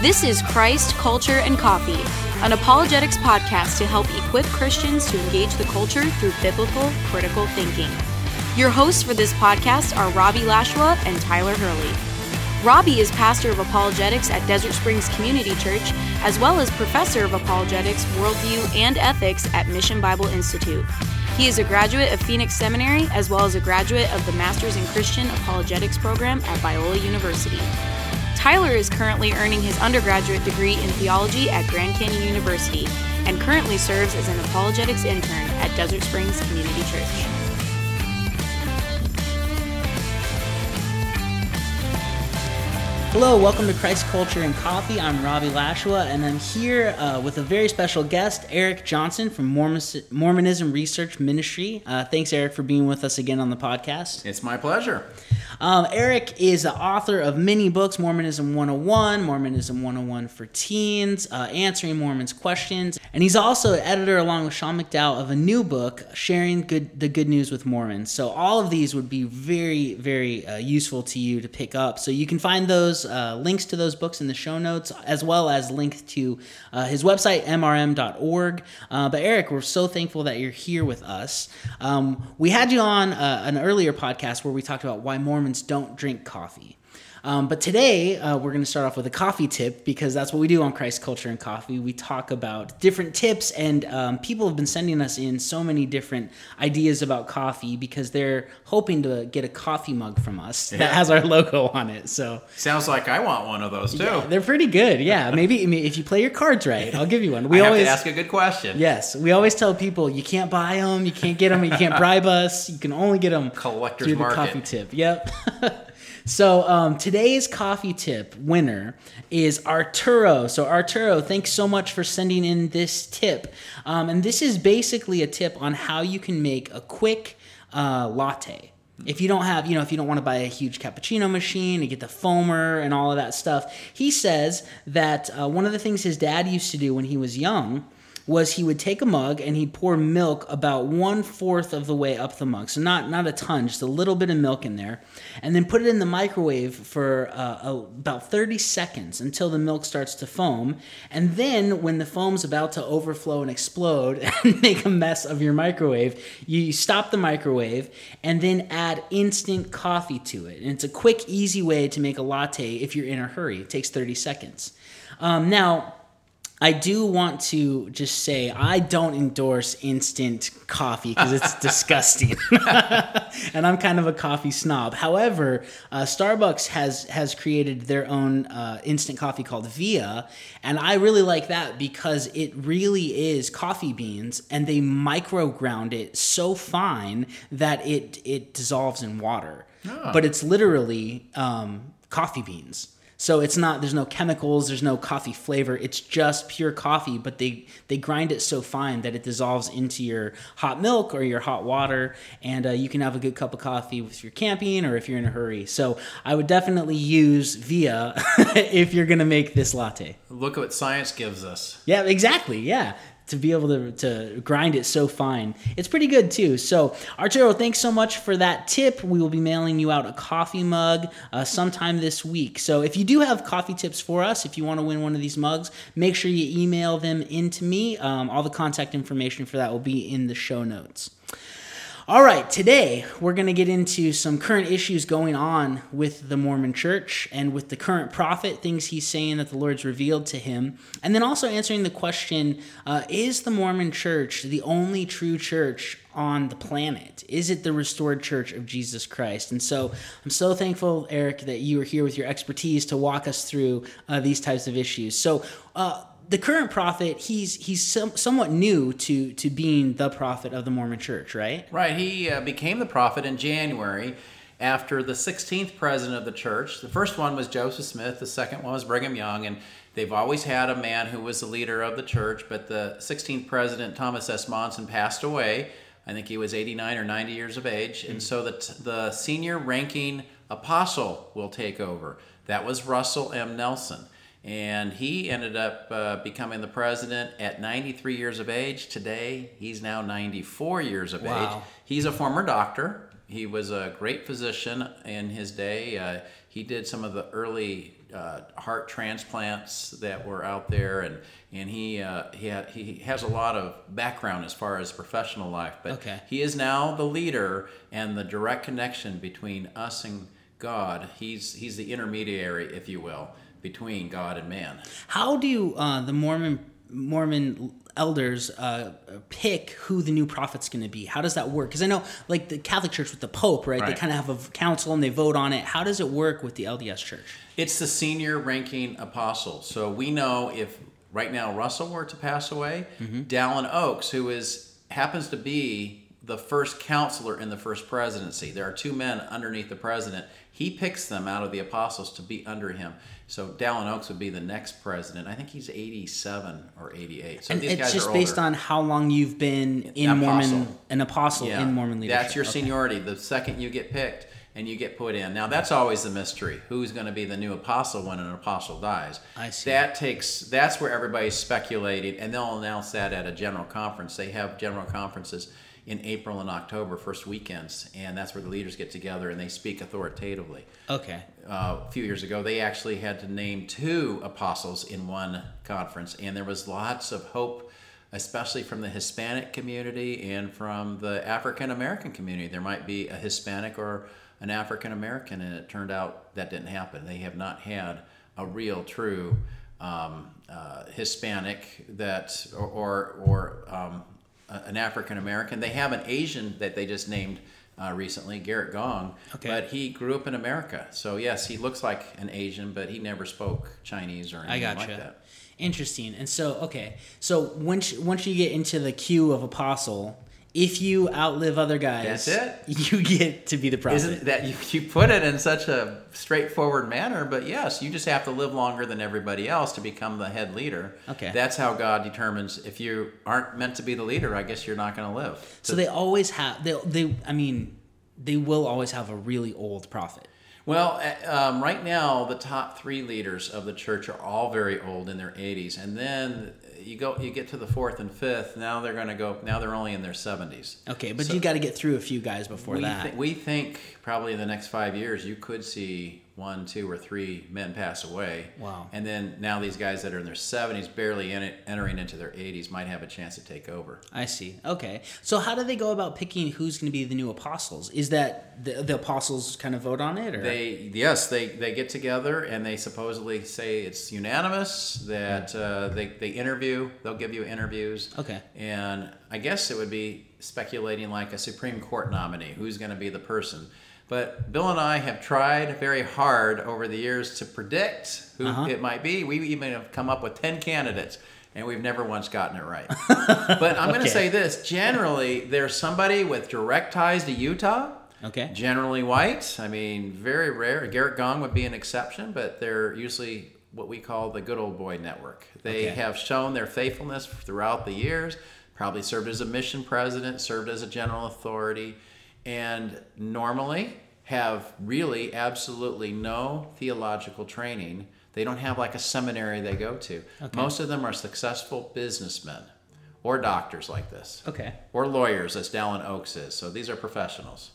This is Christ, Culture, and Coffee, an apologetics podcast to help equip Christians to engage the culture through biblical, critical thinking. Your hosts for this podcast are Robbie Lashua and Tyler Hurley. Robbie is pastor of apologetics at Desert Springs Community Church, as well as professor of apologetics, worldview, and ethics at Mission Bible Institute. He is a graduate of Phoenix Seminary, as well as a graduate of the Masters in Christian Apologetics program at Biola University. Tyler is currently earning his undergraduate degree in theology at Grand Canyon University and currently serves as an apologetics intern at Desert Springs Community Church. Hello, welcome to Christ Culture and Coffee. I'm Robbie Lashua, and I'm here uh, with a very special guest, Eric Johnson from Mormonism Research Ministry. Uh, thanks, Eric, for being with us again on the podcast. It's my pleasure. Um, Eric is the author of many books Mormonism 101, Mormonism 101 for Teens, uh, Answering Mormons' Questions, and he's also editor, along with Sean McDowell, of a new book, Sharing good, the Good News with Mormons. So, all of these would be very, very uh, useful to you to pick up. So, you can find those uh, links to those books in the show notes, as well as link to uh, his website, mrm.org. Uh, but, Eric, we're so thankful that you're here with us. Um, we had you on uh, an earlier podcast where we talked about why Mormons Mormons don't drink coffee. Um, but today, uh, we're going to start off with a coffee tip because that's what we do on Christ Culture and Coffee. We talk about different tips, and um, people have been sending us in so many different ideas about coffee because they're hoping to get a coffee mug from us yeah. that has our logo on it. So sounds like I want one of those too. Yeah, they're pretty good. Yeah, maybe if you play your cards right, I'll give you one. We I always ask a good question. Yes, we always tell people you can't buy them, you can't get them, you can't bribe us. You can only get them collector's through the market. coffee tip. Yep. So um, today's coffee tip winner is Arturo. So Arturo, thanks so much for sending in this tip. Um, and this is basically a tip on how you can make a quick uh, latte. If you don't have, you know, if you don't want to buy a huge cappuccino machine and get the foamer and all of that stuff, he says that uh, one of the things his dad used to do when he was young was he would take a mug and he'd pour milk about one fourth of the way up the mug, so not not a ton, just a little bit of milk in there, and then put it in the microwave for uh, about 30 seconds until the milk starts to foam, and then when the foam's about to overflow and explode and make a mess of your microwave, you stop the microwave and then add instant coffee to it, and it's a quick, easy way to make a latte if you're in a hurry. It takes 30 seconds. Um, now I do want to just say I don't endorse instant coffee because it's disgusting, and I'm kind of a coffee snob. However, uh, Starbucks has has created their own uh, instant coffee called Via, and I really like that because it really is coffee beans, and they micro ground it so fine that it it dissolves in water. Oh. But it's literally um, coffee beans. So it's not there's no chemicals, there's no coffee flavor. It's just pure coffee, but they they grind it so fine that it dissolves into your hot milk or your hot water, and uh, you can have a good cup of coffee if you're camping or if you're in a hurry. So I would definitely use Via if you're gonna make this latte. Look what science gives us. Yeah, exactly. Yeah to be able to, to grind it so fine. It's pretty good too. So, Arturo, thanks so much for that tip. We will be mailing you out a coffee mug uh, sometime this week. So, if you do have coffee tips for us, if you want to win one of these mugs, make sure you email them into me. Um, all the contact information for that will be in the show notes. All right, today we're going to get into some current issues going on with the Mormon church and with the current prophet, things he's saying that the Lord's revealed to him, and then also answering the question uh, Is the Mormon church the only true church on the planet? Is it the restored church of Jesus Christ? And so I'm so thankful, Eric, that you are here with your expertise to walk us through uh, these types of issues. So, uh, the current prophet, he's he's some, somewhat new to to being the prophet of the Mormon Church, right? Right. He uh, became the prophet in January after the 16th president of the church. The first one was Joseph Smith. The second one was Brigham Young, and they've always had a man who was the leader of the church. But the 16th president, Thomas S. Monson, passed away. I think he was 89 or 90 years of age, and so the the senior ranking apostle will take over. That was Russell M. Nelson and he ended up uh, becoming the president at 93 years of age. Today, he's now 94 years of wow. age. He's a former doctor. He was a great physician in his day. Uh, he did some of the early uh, heart transplants that were out there, and and he uh, he had, he has a lot of background as far as professional life. But Okay. he is now the leader and the direct connection between us and God. He's he's the intermediary, if you will, between God and man. How do uh, the Mormon Mormon elders uh, pick who the new prophet's going to be? How does that work? Because I know, like the Catholic Church with the Pope, right? They kind of have a council and they vote on it. How does it work with the LDS Church? It's the senior ranking apostle. So we know if right now Russell were to pass away, Dallin Oaks, who is happens to be the first counselor in the first presidency. There are two men underneath the president. He picks them out of the apostles to be under him. So Dallin Oaks would be the next president. I think he's 87 or 88. So And these it's guys just are based on how long you've been in. Mormon, an apostle Yeah, in Mormon leadership. That's your Okay. seniority. The second you get picked and you get put in. Now that's always the mystery. Who's going to be the new apostle when an apostle dies? I see. That takes. That's where everybody's speculating, and they'll announce that at a general conference. They have general conferences in April and October, first weekends, and that's where the leaders get together and they speak authoritatively Okay. Uh, a few years ago, they actually had to name two apostles in one conference, and there was lots of hope, especially from the Hispanic community and from the African American community. There might be a Hispanic or an African American, and it turned out that didn't happen. They have not had a real, true um, uh, Hispanic that, or or, or um, an African American. They have an Asian that they just named uh, recently, Gerrit Gong. Okay. But he grew up in America, so yes, he looks like an Asian, but he never spoke Chinese or I anything gotcha. like that. Interesting. And so, okay, so once once you get into the queue of apostle, if you outlive other guys, That's it. You get to be the prophet. Isn't that you, you put it in such a straightforward manner? But yes, you just have to live longer than everybody else to become the head leader. Okay. That's how God determines if you aren't meant to be the leader. I guess you're not going to live. so they always have they they I mean they will always have a really old prophet. Well, uh, um, right now the top three leaders of the church are all very old in their 80s, and then you go you get to the fourth and fifth. Now they're going to go. Now they're only in their 70s. Okay, but So- you got to get through a few guys before we, that. thi- we think probably in the next five years you could see one, two, or three men pass away. Wow. And then now these guys that are in their 70s, barely in it, entering into their 80s, might have a chance to take over. I see. Okay. So how do they go about picking who's going to be the new apostles? Is that the, the apostles kind of vote on it or They yes, they they get together and they supposedly say it's unanimous that uh, they they interview. They'll give you interviews. Okay. And I guess it would be speculating like a Supreme Court nominee, who's going to be the person. But Bill and I have tried very hard over the years to predict who Uh-huh. it might be. We even have come up with 10 candidates, and we've never once gotten it right. but I'm going to say this generally, there's somebody with direct ties to Utah. Okay. Generally white. I mean, very rare. Gerrit Gong would be an exception, but they're usually what we call the good old boy network. They Okay. have shown their faithfulness throughout the years, probably served as a mission president, served as a general authority, and normally have really absolutely no theological training. They don't have like a seminary they go to. Most of them are successful businessmen or doctors like this. Okay. Or lawyers, as Dallin Oaks is. So these are professionals.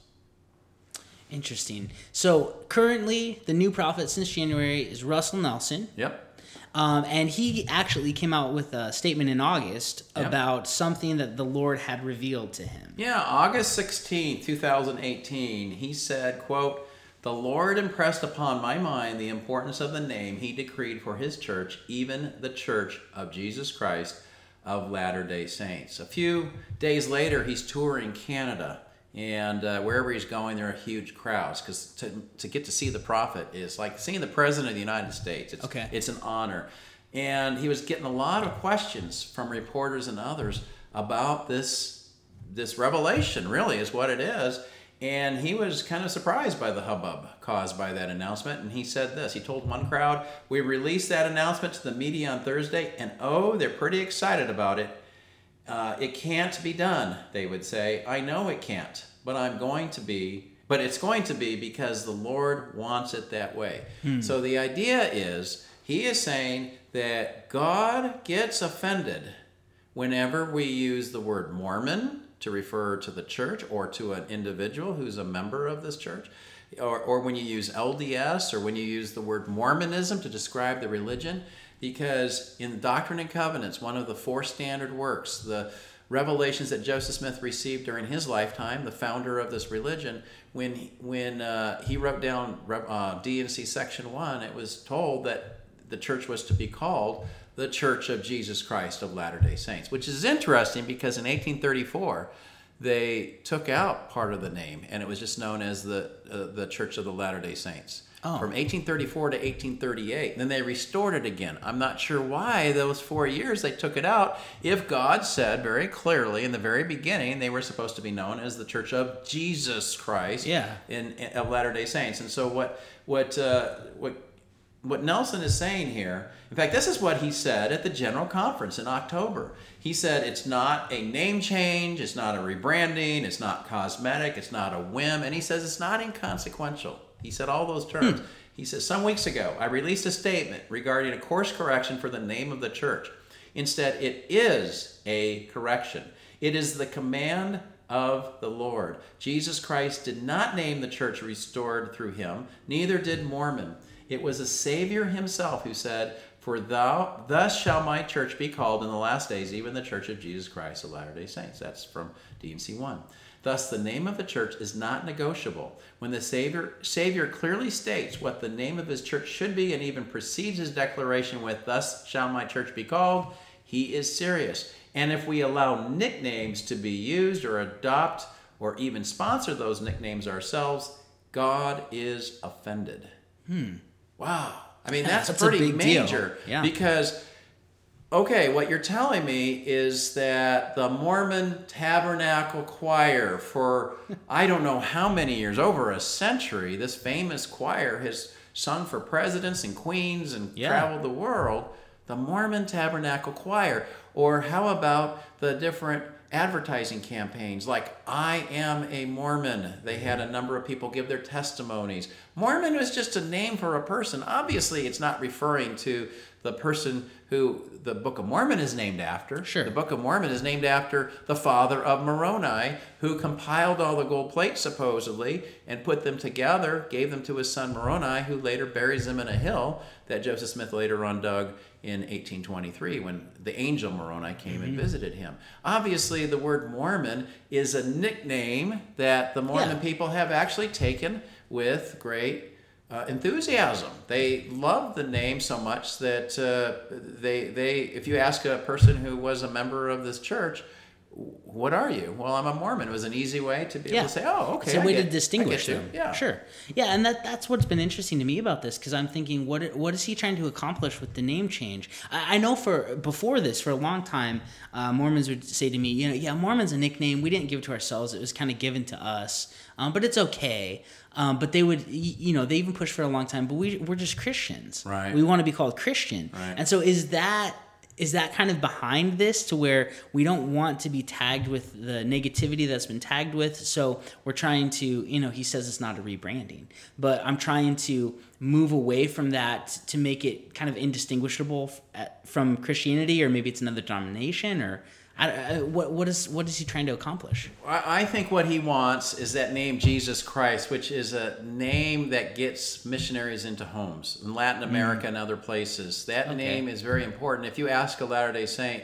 Interesting. So currently, the new prophet since January is Russell Nelson, Yep. Um, and he actually came out with a statement in August Yeah. about something that the Lord had revealed to him. Yeah, August 16, 2018, he said, quote, The Lord impressed upon my mind the importance of the name he decreed for his church, even the church of Jesus Christ of Latter-day Saints. A few days later, he's touring Canada. And uh, wherever he's going, there are huge crowds because to, to get to see the prophet is like seeing the president of the United States. It's, Okay. it's an honor. And he was getting a lot of questions from reporters and others about this this revelation really is what it is and he was kind of surprised by the hubbub caused by that announcement and he said this he told one crowd we released that announcement to the media on thursday and oh they're pretty excited about it uh, it can't be done they would say. I know it can't but i'm going to be but it's going to be because the lord wants it that way. So the idea is he is saying that god gets offended whenever we use the word Mormon to refer to the church or to an individual who's a member of this church, or, or when you use LDS or when you use the word Mormonism to describe the religion, because in Doctrine and Covenants, one of the four standard works, the revelations that Joseph Smith received during his lifetime, the founder of this religion, when when uh, he wrote down uh, D&C Section One, it was told that the church was to be called the Church of Jesus Christ of Latter Day Saints, which is interesting because in 1834 they took out part of the name and it was just known as the uh, the Church of the Latter Day Saints. Oh. From 1834 to 1838. Then they restored it again. I'm not sure why those four years they took it out. If God said very clearly in the very beginning they were supposed to be known as the Church of Jesus Christ yeah. in, in of Latter Day Saints. And so what what uh, what what Nelson is saying here, in fact, this is what he said at the General Conference in October. He said it's not a name change, it's not a rebranding, it's not cosmetic, it's not a whim, and he says it's not inconsequential. He said all those terms. Hmm. He says, Some weeks ago, I released a statement regarding a course correction for the name of the church. Instead, it is a correction, it is the command of the Lord. Jesus Christ did not name the church restored through him, neither did Mormon. It was a Savior himself who said, For thou, thus shall my church be called in the last days, even the church of Jesus Christ of Latter day Saints. That's from D&C 1. Thus, the name of the church is not negotiable. When the Savior, Savior clearly states what the name of his church should be and even precedes his declaration with, Thus shall my church be called, he is serious. And if we allow nicknames to be used or adopt or even sponsor those nicknames ourselves, God is offended. Hmm. Wow. I mean, that's, that's pretty major yeah. because okay, what you're telling me is that the Mormon Tabernacle Choir, for I don't know how many years, over a century, this famous choir has sung for presidents and queens and yeah. traveled the world. The Mormon Tabernacle Choir. Or how about the different advertising campaigns like I am a Mormon. They had a number of people give their testimonies. Mormon was just a name for a person. Obviously, it's not referring to the person who the Book of Mormon is named after. Sure. The Book of Mormon is named after the father of Moroni, who compiled all the gold plates supposedly and put them together, gave them to his son Moroni, who later buries them in a hill that Joseph Smith later on dug in 1823 when the angel Moroni came mm-hmm. and visited him. Obviously, the word Mormon is a nickname that the Mormon yeah. people have actually taken with great uh, enthusiasm. They love the name so much that uh, they they if you ask a person who was a member of this church, what are you? Well, I'm a Mormon. It was an easy way to be yeah. able to say, oh, okay. It's a way get, to distinguish them. Yeah, sure. Yeah, and that that's what's been interesting to me about this because I'm thinking, what what is he trying to accomplish with the name change? I, I know for before this, for a long time, uh, Mormons would say to me, you know, yeah, Mormon's a nickname. We didn't give it to ourselves. It was kind of given to us, um, but it's okay. Um, but they would, you know, they even pushed for a long time. But we we're just Christians. Right. We want to be called Christian. Right. And so is that is that kind of behind this to where we don't want to be tagged with the negativity that's been tagged with? So we're trying to you know he says it's not a rebranding but i'm trying to move away from that to make it kind of indistinguishable from christianity or maybe it's another denomination or I, I, what what is what is he trying to accomplish? I think what he wants is that name Jesus Christ, which is a name that gets missionaries into homes in Latin America mm. and other places. That okay. name is very important. If you ask a Latter Day Saint,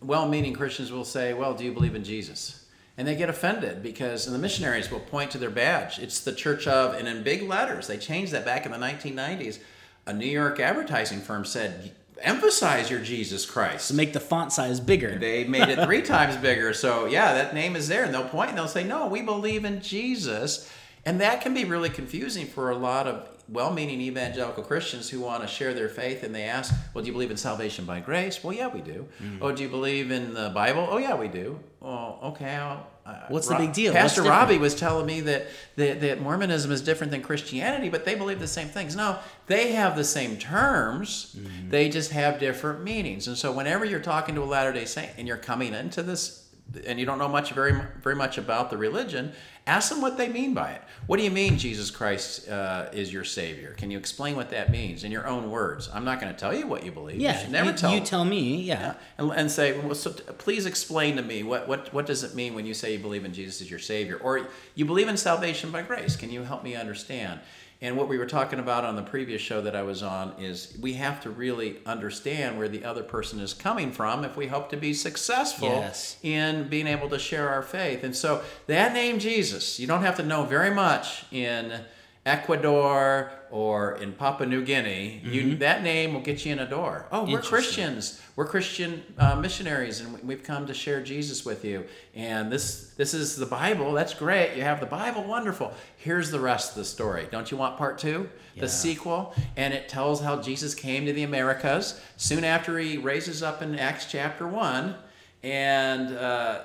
well-meaning Christians will say, "Well, do you believe in Jesus?" And they get offended because and the missionaries will point to their badge. It's the Church of, and in big letters, they changed that back in the 1990s. A New York advertising firm said emphasize your Jesus Christ. To make the font size bigger. They made it three times bigger. So yeah, that name is there, and they'll point and they'll say, "No, we believe in Jesus," and that can be really confusing for a lot of well-meaning evangelical Christians who want to share their faith, and they ask, "Well, do you believe in salvation by grace?" Well, yeah, we do. Mm. Oh, do you believe in the Bible? Oh, yeah, we do. Oh, okay. I'll, uh, What's the big deal? Pastor Robbie was telling me that, that, that Mormonism is different than Christianity, but they believe the same things. No, they have the same terms. Mm-hmm. They just have different meanings. And so, whenever you're talking to a Latter Day Saint and you're coming into this, and you don't know much, very, very much about the religion, Ask them what they mean by it. What do you mean Jesus Christ uh, is your Savior? Can you explain what that means in your own words? I'm not going to tell you what you believe. Yeah, you should never you, tell. you tell me. Yeah. Yeah, and, and say, well, so t- please explain to me what, what what does it mean when you say you believe in Jesus as your Savior, or you believe in salvation by grace? Can you help me understand? And what we were talking about on the previous show that I was on is we have to really understand where the other person is coming from if we hope to be successful Yes. in being able to share our faith. And so that name Jesus, you don't have to know very much in Ecuador or in Papua New Guinea. You, that name will get you in a door. Oh, we're Mm-hmm. Christians. We're Christian uh, missionaries, and we- we've come to share Jesus with you. And this this is the Bible. That's great. You have the Bible. Wonderful. Here's the rest of the story. Don't you want part two? Yeah. The sequel, and it tells how Jesus came to the Americas soon after he raises up in Acts chapter one, and. Uh,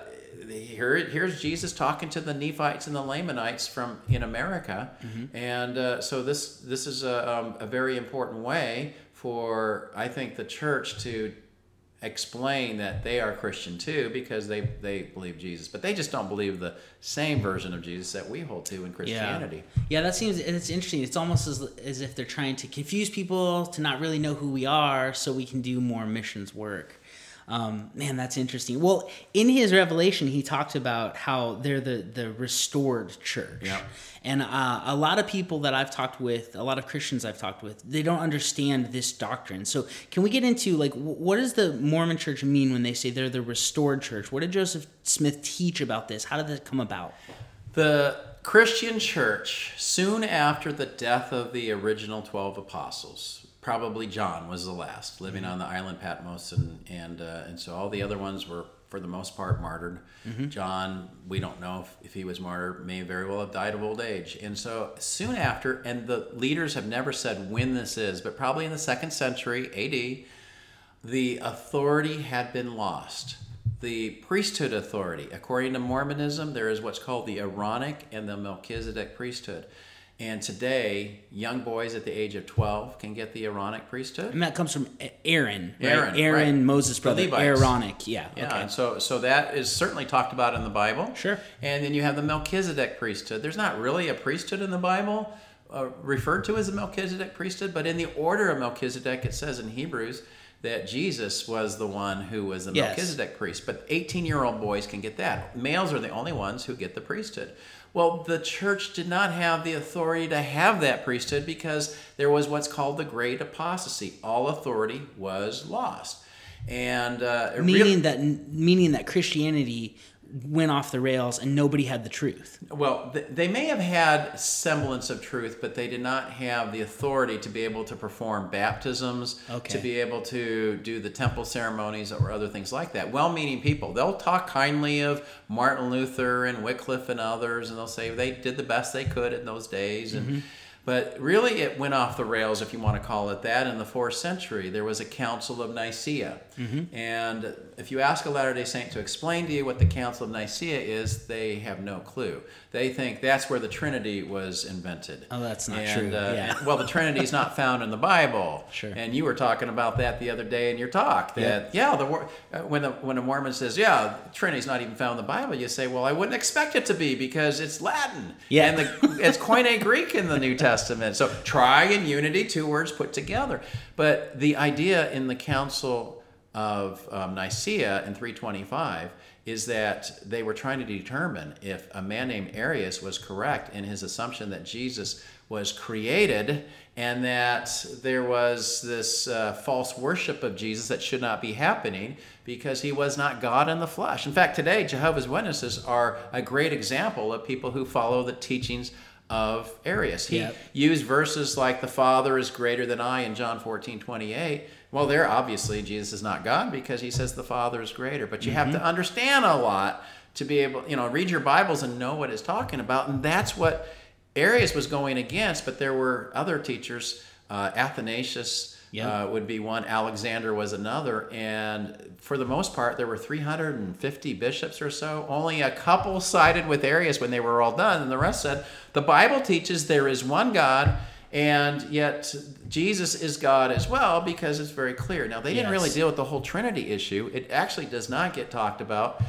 here, here's Jesus talking to the Nephites and the Lamanites from in America, and uh, so this this is a, um, a very important way for I think the church to explain that they are Christian too because they they believe Jesus, but they just don't believe the same version of Jesus that we hold to in Christianity. Yeah. yeah, that seems it's interesting. It's almost as, as if they're trying to confuse people to not really know who we are, so we can do more missions work. Um, man, that's interesting. Well, in his revelation, he talked about how they're the the restored church. Yeah. And uh, a lot of people that I've talked with, a lot of Christians I've talked with, they don't understand this doctrine. So, can we get into like what does the Mormon Church mean when they say they're the restored church? What did Joseph Smith teach about this? How did that come about? The Christian church, soon after the death of the original 12 apostles, probably John was the last, living on the island Patmos, and, and, uh, and so all the other ones were, for the most part, martyred. John, we don't know if, if he was martyred, may very well have died of old age. And so soon after, and the leaders have never said when this is, but probably in the second century AD, the authority had been lost. The priesthood authority, according to Mormonism, there is what's called the Aaronic and the Melchizedek priesthood. And today, young boys at the age of 12 can get the Aaronic priesthood. And that comes from Aaron, right? Aaron, Aaron, right. Moses' The brother, Levites. Aaronic. Yeah. Yeah, okay. and so so that is certainly talked about in the Bible. Sure. And then you have the Melchizedek priesthood. There's not really a priesthood in the Bible uh, referred to as the Melchizedek priesthood, but in the order of Melchizedek, it says in Hebrews that Jesus was the one who was the Yes. Melchizedek priest. But 18 year old boys can get that. Males are the only ones who get the priesthood. Well, the church did not have the authority to have that priesthood because there was what's called the great apostasy. All authority was lost. And uh, meaning really- that meaning that Christianity went off the rails and nobody had the truth. Well, th- they may have had semblance of truth, but they did not have the authority to be able to perform baptisms, Okay. to be able to do the temple ceremonies or other things like that. Well-meaning people, they'll talk kindly of Martin Luther and Wycliffe and others, and they'll say they did the best they could in those days. And mm-hmm. But really, it went off the rails, if you want to call it that, in the fourth century. There was a Council of Nicaea. And if you ask a Latter day Saint to explain to you what the Council of Nicaea is, they have no clue. They think that's where the Trinity was invented. Oh, that's not And, true. uh, Yeah. and- well, the Trinity is not found in the Bible. Sure. And you were talking about that the other day in your talk. That yeah, the uh, when the when a Mormon says yeah, the Trinity's not even found in the Bible, you say, well, I wouldn't expect it to be because it's Latin. Yeah. And the, it's Koine Greek in the New Testament. So try and unity, two words put together. But the idea in the Council of um, Nicaea in 325 is that they were trying to determine if a man named Arius was correct in his assumption that Jesus was created and that there was this uh, false worship of Jesus that should not be happening because he was not God in the flesh. In fact, today, Jehovah's Witnesses are a great example of people who follow the teachings of Arius. He Yep. used verses like the Father is greater than I in John 14, 28. Well, there obviously Jesus is not God because he says the Father is greater. But you have to understand a lot to be able, you know, read your Bibles and know what it's talking about. And that's what Arius was going against. But there were other teachers, uh, Athanasius. Uh, would be one. Alexander was another, and for the most part, there were 350 bishops or so. Only a couple sided with Arius when they were all done, and the rest said the Bible teaches there is one God, and yet Jesus is God as well because it's very clear. Now they didn't really deal with the whole Trinity issue. It actually does not get talked about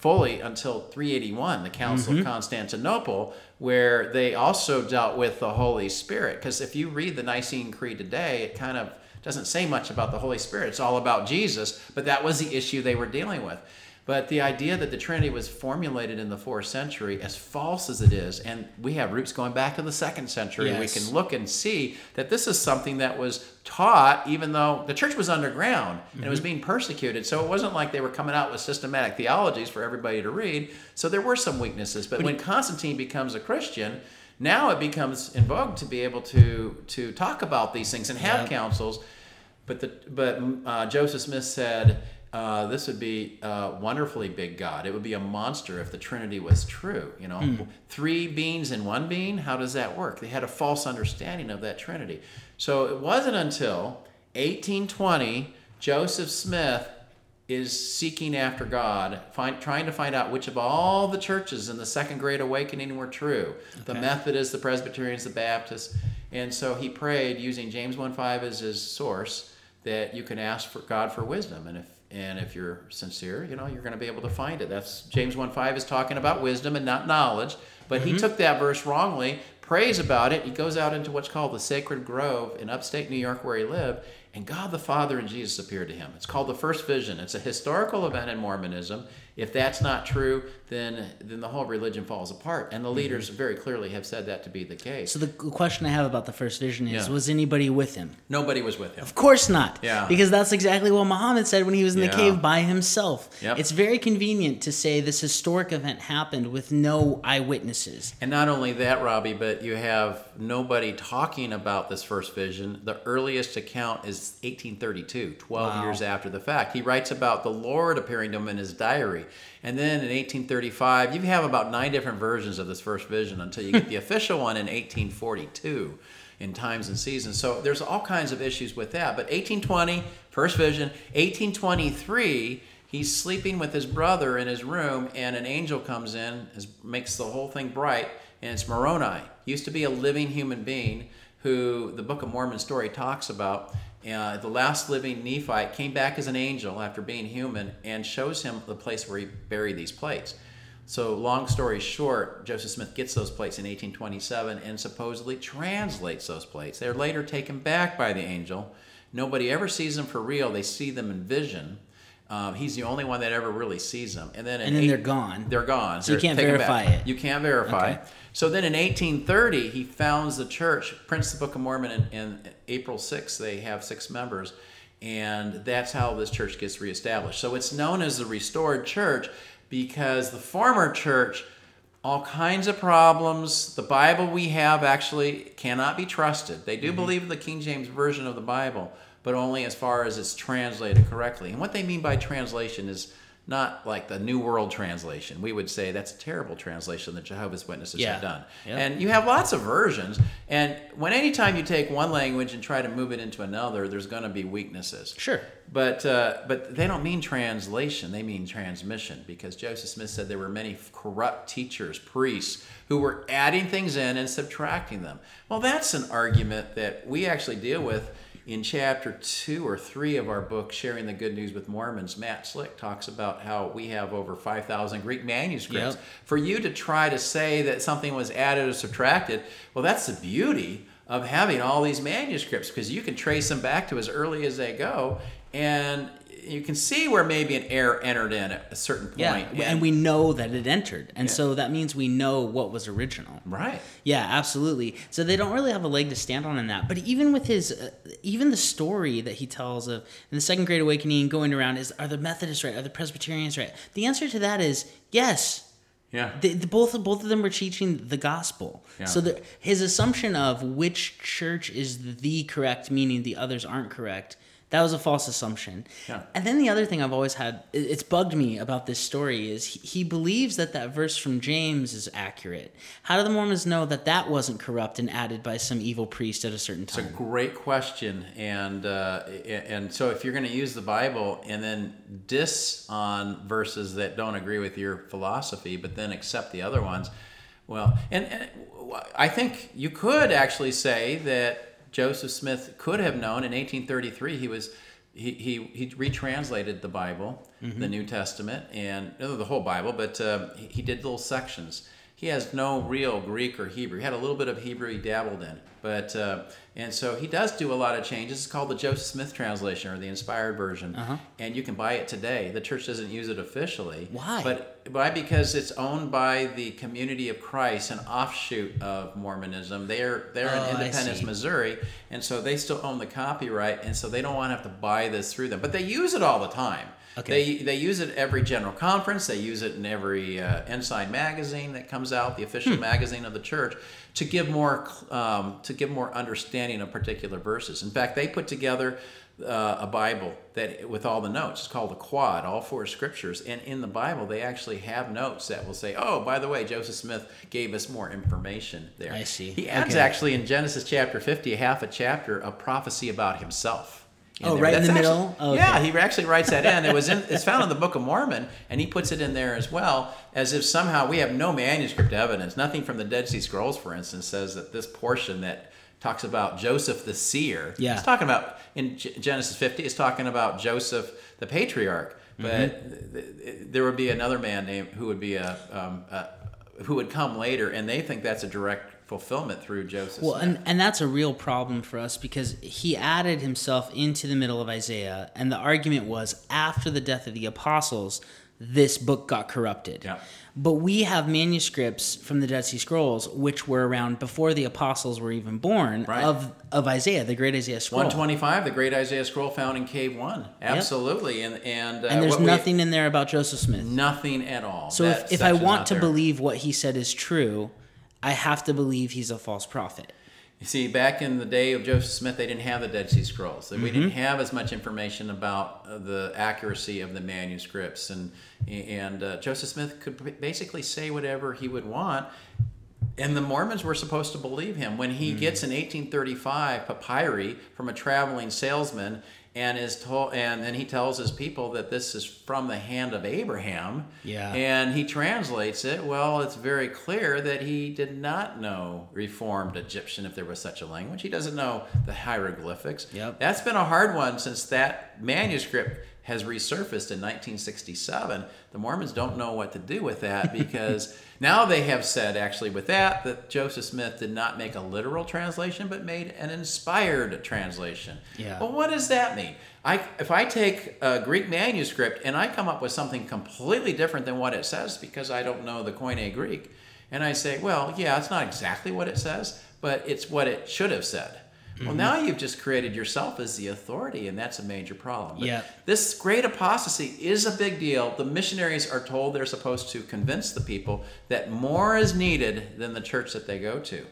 fully until 381, the Council of mm-hmm. Constantinople, where they also dealt with the Holy Spirit. Because if you read the Nicene Creed today, it kind of doesn't say much about the Holy Spirit. It's all about Jesus, but that was the issue they were dealing with. But the idea that the Trinity was formulated in the fourth century, as false as it is, and we have roots going back to the second century, we can look and see that this is something that was taught, even though the church was underground and it was being persecuted. So it wasn't like they were coming out with systematic theologies for everybody to read. So there were some weaknesses. But when Constantine becomes a Christian, now it becomes in vogue to be able to to talk about these things and have Yep. councils. But the but uh, Joseph Smith said uh, this would be a wonderfully big God. It would be a monster if the Trinity was true. You know, three beings in one being. How does that work? They had a false understanding of that Trinity. So it wasn't until 1820 Joseph Smith is seeking after God, find, trying to find out which of all the churches in the Second Great Awakening were true the Methodists, the Presbyterians, the Baptists. And so he prayed using James 1.5 as his source that you can ask for God for wisdom. And if and if you're sincere, you know, you're going to be able to find it. That's James 1.5 is talking about wisdom and not knowledge. But he mm-hmm. took that verse wrongly, prays about it. He goes out into what's called the Sacred Grove in upstate New York where he lived. And God the Father and Jesus appeared to him. It's called the first vision. It's a historical event in Mormonism. If that's not true, then then the whole religion falls apart. And the mm-hmm. leaders very clearly have said that to be the case. So the question I have about the first vision is: Yeah. Was anybody with him? Nobody was with him. Of course not. Yeah. Because that's exactly what Muhammad said when he was in the Yeah. cave by himself. Yep. It's very convenient to say this historic event happened with no eyewitnesses. And not only that, Robbie, but you have nobody talking about this first vision. The earliest account is 1832, 12 Wow. years after the fact. He writes about the Lord appearing to him in his diary. And then in 1835, you have about nine different versions of this first vision until you get the official one in 1842 in times and seasons. So there's all kinds of issues with that. But 1820, first vision. 1823, he's sleeping with his brother in his room, and an angel comes in, makes the whole thing bright, and it's Moroni. Used to be a living human being who the Book of Mormon story talks about. Uh, the last living Nephite came back as an angel after being human and shows him the place where he buried these plates. So, long story short, Joseph Smith gets those plates in 1827 and supposedly translates those plates. They're later taken back by the angel. Nobody ever sees them for real, they see them in vision. Um, he's the only one that ever really sees them. And then, And then eight- they're gone. They're gone. So you They're can't verify it. You can't verify. Okay. So then in 1830, he founds the church, prints the Book of Mormon, and, and April 6th, they have six members. And that's how this church gets reestablished. So it's known as the restored church because the former church, all kinds of problems. The Bible we have actually cannot be trusted. They do Mm-hmm. believe the King James Version of the Bible, but only as far as it's translated correctly. And what they mean by translation is not like the New World Translation. We would say that's a terrible translation that Jehovah's Witnesses Yeah. have done. Yeah. And you have lots of versions. And when anytime you take one language and try to move it into another, there's going to be weaknesses. Sure. But uh, but they don't mean translation; they mean transmission. Because Joseph Smith said there were many corrupt teachers, priests, who were adding things in and subtracting them. Well, that's an argument that we actually deal with in chapter two or three of our book, Sharing the Good News with Mormons. Matt Slick talks about how we have over five thousand Greek manuscripts. Yep. For you to try to say that something was added or subtracted, well, that's the beauty of having all these manuscripts because you can trace them back to as early as they go and you can see where maybe an air entered in at a certain point. Yeah. And we know that it entered. And so that means we know what was original. right. Yeah, absolutely. So they don't really have a leg to stand on in that. But even with his, uh, even the story that he tells of in the Second Great Awakening going around is, are the Methodists right? Are the Presbyterians right? The answer to that is yes. Yeah. The, the, both both of them were teaching the gospel. Yeah. So the, his assumption of which church is the correct, meaning the others aren't correct, that was a false assumption. Yeah. And then the other thing I've always had, it's bugged me about this story is he, he believes that that verse from James is accurate. How do the Mormons know that that wasn't corrupt and added by some evil priest at a certain time? It's a great question, and uh, and so if you're going to use the Bible and then diss on verses that don't agree with your philosophy, but then accept the other ones, well, and, and I think you could actually say that Joseph Smith could have known in 1833 he was he, he, he retranslated the Bible, the New Testament, and the whole Bible, but uh, he he did little sections. He has no real Greek or Hebrew. He had a little bit of Hebrew he dabbled in, but uh, and so he does do a lot of changes. It's called the Joseph Smith translation or the Inspired Version, and you can buy it today. The church doesn't use it officially. Why? But why? Because it's owned by the Community of Christ, an offshoot of Mormonism. They're they're Oh, in Independence. Missouri, and so they still own the copyright, and so they don't want to have to buy this through them. But they use it all the time. Okay. They they use it every general conference. They use it in every uh, Ensign magazine that comes out, the official Hmm. magazine of the church, to give more um, to give more understanding of particular verses. In fact, they put together. Uh, a Bible that with all the notes. It's called the Quad, all four scriptures. And in the Bible, they actually have notes that will say, "Oh, by the way, Joseph Smith gave us more information there." I see. He adds Okay. actually in Genesis chapter 50, half a chapter a prophecy about himself. Oh, there. right in the actually- middle? Oh, Yeah, okay. he actually writes that in. It was in, it's found in the Book of Mormon, and he puts it in there as well, as if somehow we have no manuscript evidence. Nothing from the Dead Sea Scrolls, for instance, says that this portion that talks about Joseph the seer. Yeah. It's talking about in G- Genesis 50. It's talking about Joseph the patriarch, but Mm-hmm. th- th- there would be another man named who would be a, um, a who would come later, and they think that's a direct fulfillment through Joseph. Well, and, and that's a real problem for us because he added himself into the middle of Isaiah, and the argument was after the death of the apostles, this book got corrupted. Yeah. But we have manuscripts from the Dead Sea Scrolls, which were around before the apostles were even born, Right. of, of Isaiah, the great Isaiah scroll. 125, the great Isaiah scroll found in Cave One. Absolutely, and and uh, And there's what we- nothing in there about Joseph Smith. nothing at all. So That if, if I want to there. believe what he said is true, I have to believe he's a false prophet. You see, back in the day of Joseph Smith, they didn't have the Dead Sea Scrolls. We Mm-hmm. didn't have as much information about uh, the accuracy of the manuscripts, and and uh, Joseph Smith could basically say whatever he would want. And the Mormons were supposed to believe him. When Mm. he gets in 1835 papyri from a traveling salesman, and is told, and then he tells his people that this is from the hand of Abraham. Yeah. And he translates it. Well, it's very clear that he did not know Reformed Egyptian, if there was such a language. He doesn't know the hieroglyphics. Yep. That's been a hard one since that manuscript has resurfaced in 1967. The Mormons don't know what to do with that because now they have said, actually, with that, that Joseph Smith did not make a literal translation but made an inspired translation. Yeah. Well, what does that mean? I, if I take a Greek manuscript and I come up with something completely different than what it says because I don't know the Koine Greek, and I say, well, yeah, it's not exactly what it says, but it's what it should have said. Well, now you've just created yourself as the authority, and that's a major problem. But Yeah. This great apostasy is a big deal. The missionaries are told they're supposed to convince the people that more is needed than the church that they go to.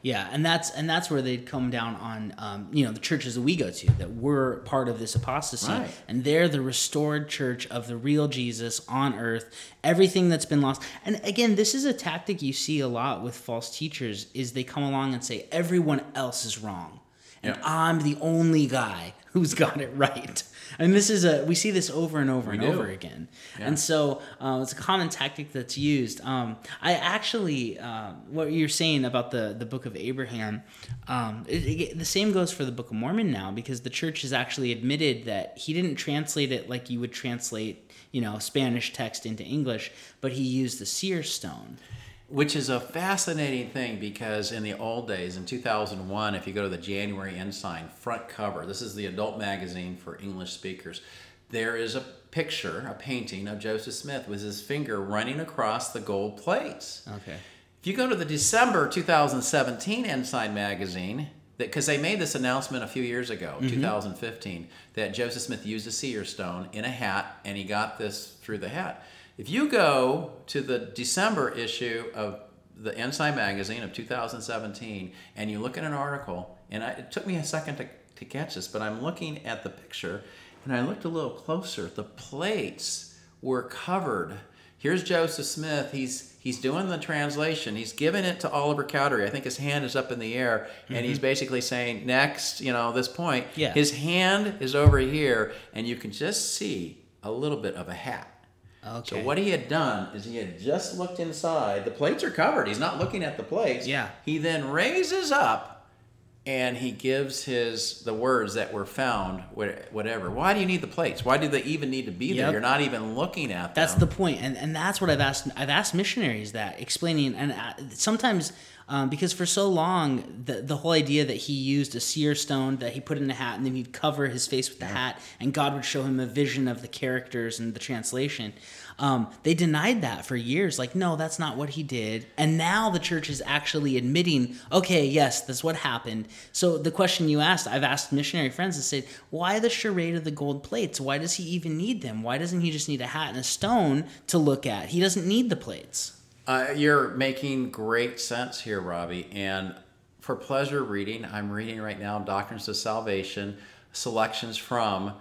Yeah, and that's and that's where they'd come down on, um, you know, the churches that we go to that we're part of this apostasy, Right. and they're the restored church of the real Jesus on earth. Everything that's been lost, and again, this is a tactic you see a lot with false teachers: is they come along and say everyone else is wrong, and Yeah. I'm the only guy who's got it right. And this is a we see this over and over and do. over again. And so uh, it's a common tactic that's used. Um, I actually, uh, what you're saying about the, the book of Abraham, um, it, it- the same goes for the book of Mormon now because the church has actually admitted that he didn't translate it like you would translate, you know, Spanish text into English, but he used the seer stone. Which is a fascinating thing because in the old days, in 2001, if you go to the January Ensign front cover, this is the adult magazine for English speakers, there is a picture, a painting of Joseph Smith with his finger running across the gold plates. Okay. If you go to the December 2017 Ensign magazine, because they made this announcement a few years ago, mm-hmm. 2015, that Joseph Smith used a seer stone in a hat and he got this through the hat. If you go to the December issue of the Ensign magazine of 2017 and you look at an article, and I, it took me a second to, to catch this, but I'm looking at the picture and I looked a little closer. The plates were covered. Here's Joseph Smith. He's he's doing the translation. He's giving it to Oliver Cowdery. I think his hand is up in the air, and he's mm-hmm. basically saying, "Next, you know, this point." Yeah. His hand is over here, and you can just see a little bit of a hat. Okay. So what he had done is he had just looked inside. The plates are covered. He's not looking at the plates. Yeah. He then raises up and he gives his the words that were found whatever why do you need the plates why do they even need to be there Yep. you're not even looking at them That's the point, and and that's what I've asked. I've asked missionaries that explaining, and uh, sometimes um, because for so long the the whole idea that he used a seer stone that he put in a hat and then he'd cover his face with the hat, and God would show him a vision of the characters and the translation. Um, they denied that for years. Like, no, that's not what he did. And now the church is actually admitting, okay, yes, that's what happened. So the question you asked, I've asked missionary friends and said, why the charade of the gold plates? Why does he even need them? Why doesn't he just need a hat and a stone to look at? He doesn't need the plates. Uh, you're making great sense here, Robby. And for pleasure reading, I'm reading right now Doctrines of Salvation, selections from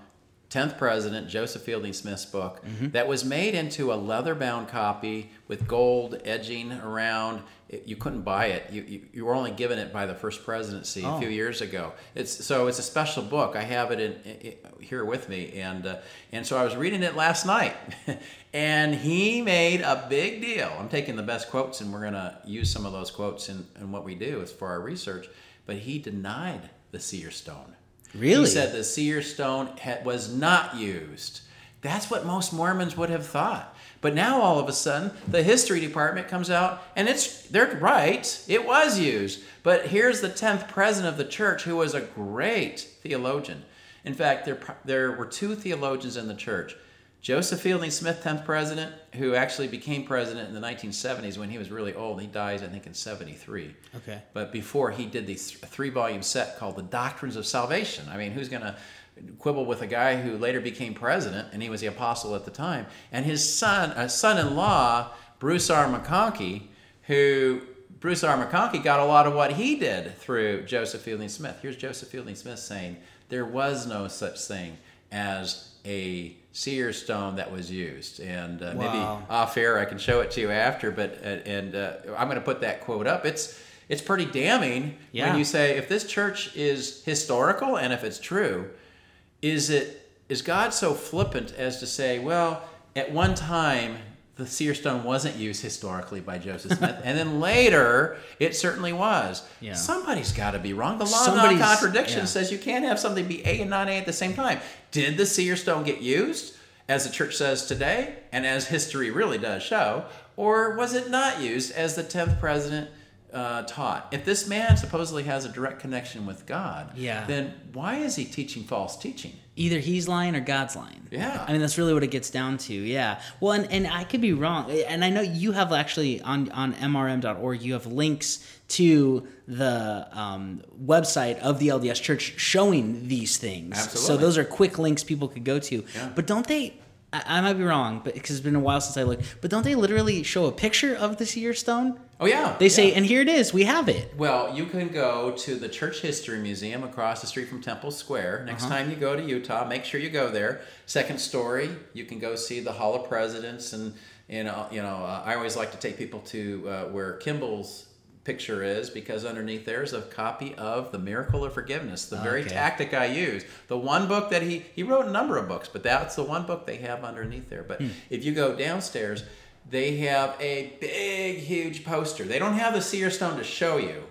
10th President Joseph Fielding Smith's book that was made into a leather bound copy with gold edging around. It, you couldn't buy it. You, you, you were only given it by the first presidency a few years ago. It's so it's a special book. I have it in, i i here with me, and uh, and so I was reading it last night, and he made a big deal. I'm taking the best quotes, and we're gonna use some of those quotes in, in what we do as for our research. But he denied the seer stone. Really? He said the seer stone ha- was not used. That's what most Mormons would have thought. But now all of a sudden, the history department comes out and it's they're right. It was used. But here's the 10th president of the church who was a great theologian. In fact, there there were two theologians in the church. Joseph Fielding Smith, 10th president, who actually became president in the 1970s when he was really old. He dies, I think, in 73. Okay. But before he did these three volume set called The Doctrines of Salvation. I mean, who's going to quibble with a guy who later became president and he was the apostle at the time? And his son, uh, son-in-law, Bruce R. McConkie, who Bruce R. McConkie got a lot of what he did through Joseph Fielding Smith. Here's Joseph Fielding Smith saying, there was no such thing as a seer stone that was used. And uh, maybe off air I can show it to you after, but uh, and uh, I'm going to put that quote up. It's it's pretty damning Yeah. when you say if this church is historical and if it's true, is it is God so flippant as to say, well, at one time the seer stone wasn't used historically by Joseph Smith, and then later it certainly was. Yeah. Somebody's got to be wrong. The law of Somebody's- non-contradiction yeah. says you can't have something be A and not A at the same time. Did the seer stone get used, as the church says today, and as history really does show, or was it not used, as the tenth president uh, taught? If this man supposedly has a direct connection with God, Yeah. then why is he teaching false teaching? Either he's lying or God's lying. Yeah. I mean, that's really what it gets down to. Yeah. Well, and, and I could be wrong. And I know you have actually on, on mrm.org, you have links to the um, website of the LDS Church showing these things. Absolutely. So those are quick links people could go to. Yeah. But don't they? I, I might be wrong, but because it's been a while since I looked. But don't they literally show a picture of the seer stone? Oh yeah, They say, yeah. and here it is. We have it. Well, you can go to the Church History Museum across the street from Temple Square. Next Uh-huh. time you go to Utah, make sure you go there. Second story, you can go see the Hall of Presidents, and you know, you know, uh, I always like to take people to uh, where Kimball's picture is because underneath there is a copy of the Miracle of Forgiveness, the very Okay. tactic I use. The one book that he he wrote a number of books, but that's the one book they have underneath there. But if you go downstairs, they have a big, huge poster. They don't have the seer stone to show you,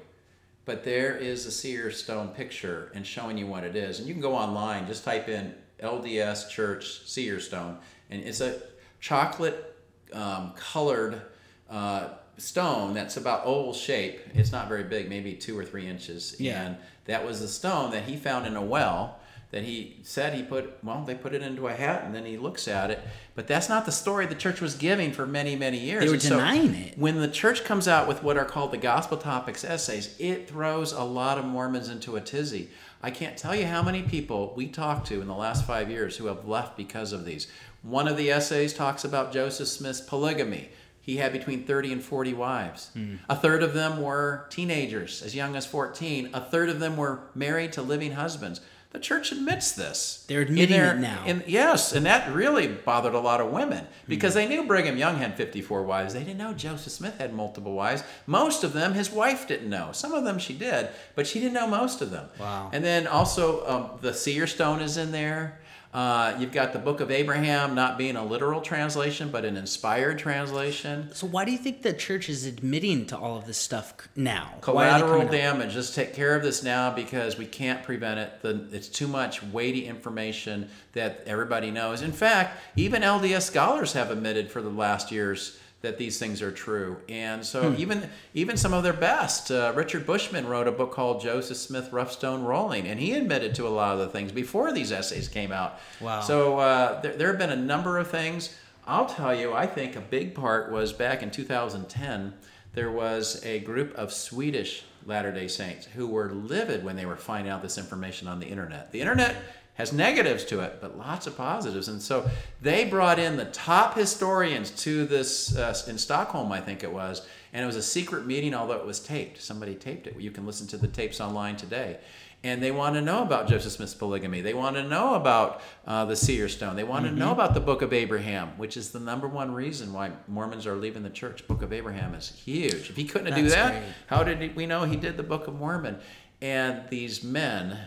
but there is a seer stone picture and showing you what it is. And you can go online, just type in LDS Church seer stone, and it's a chocolate um, colored uh, stone that's about oval shape. It's not very big, maybe two or three inches. Yeah. And that was the stone that he found in a well that he said he put well they put it into a hat and then he looks at it but that's not the story the church was giving for many many years They were so denying it. when the church comes out with what are called the gospel topics essays it throws a lot of mormons into a tizzy i can't tell you how many people we talked to in the last five years who have left because of these one of the essays talks about joseph smith's polygamy he had between 30 and 40 wives. A third of them were teenagers, as young as 14. A third of them were married to living husbands. The church admits this. They're admitting their- it now. in- yes, and that really bothered a lot of women because they knew Brigham Young had 54 wives. They didn't know Joseph Smith had multiple wives. Most of them, his wife didn't know. Some of them she did, but she didn't know most of them. Wow. And then also, um, the seer stone is in there. Uh, you've got the Book of Abraham not being a literal translation, but an inspired translation. So why do you think the church is admitting to all of this stuff now? Why are they Collateral damage. Let's take care of this now because we can't prevent it. The, it's too much weighty information that everybody knows. In fact, even LDS scholars have admitted for the last years that these things are true. And so Hmm. even even some of their best, uh, Richard Bushman wrote a book called Joseph Smith Rough Stone Rolling, and he admitted to a lot of the things before these essays came out. Wow. So uh, there, there have been a number of things. I'll tell you, I think a big part was back in 2010, there was a group of Swedish Latter day Saints who were livid when they were finding out this information on the internet. The internet has negatives to it, but lots of positives. And so they brought in the top historians to this uh, in Stockholm, I think it was, and it was a secret meeting, although it was taped. Somebody taped it. You can listen to the tapes online today. And they want to know about Joseph Smith's polygamy. They want to know about uh, the seer stone. They want to know about the Book of Abraham, which is the number one reason why Mormons are leaving the church. Book of Abraham is huge. If he couldn't do That's that, great. how did he, we know he did the Book of Mormon? And these men,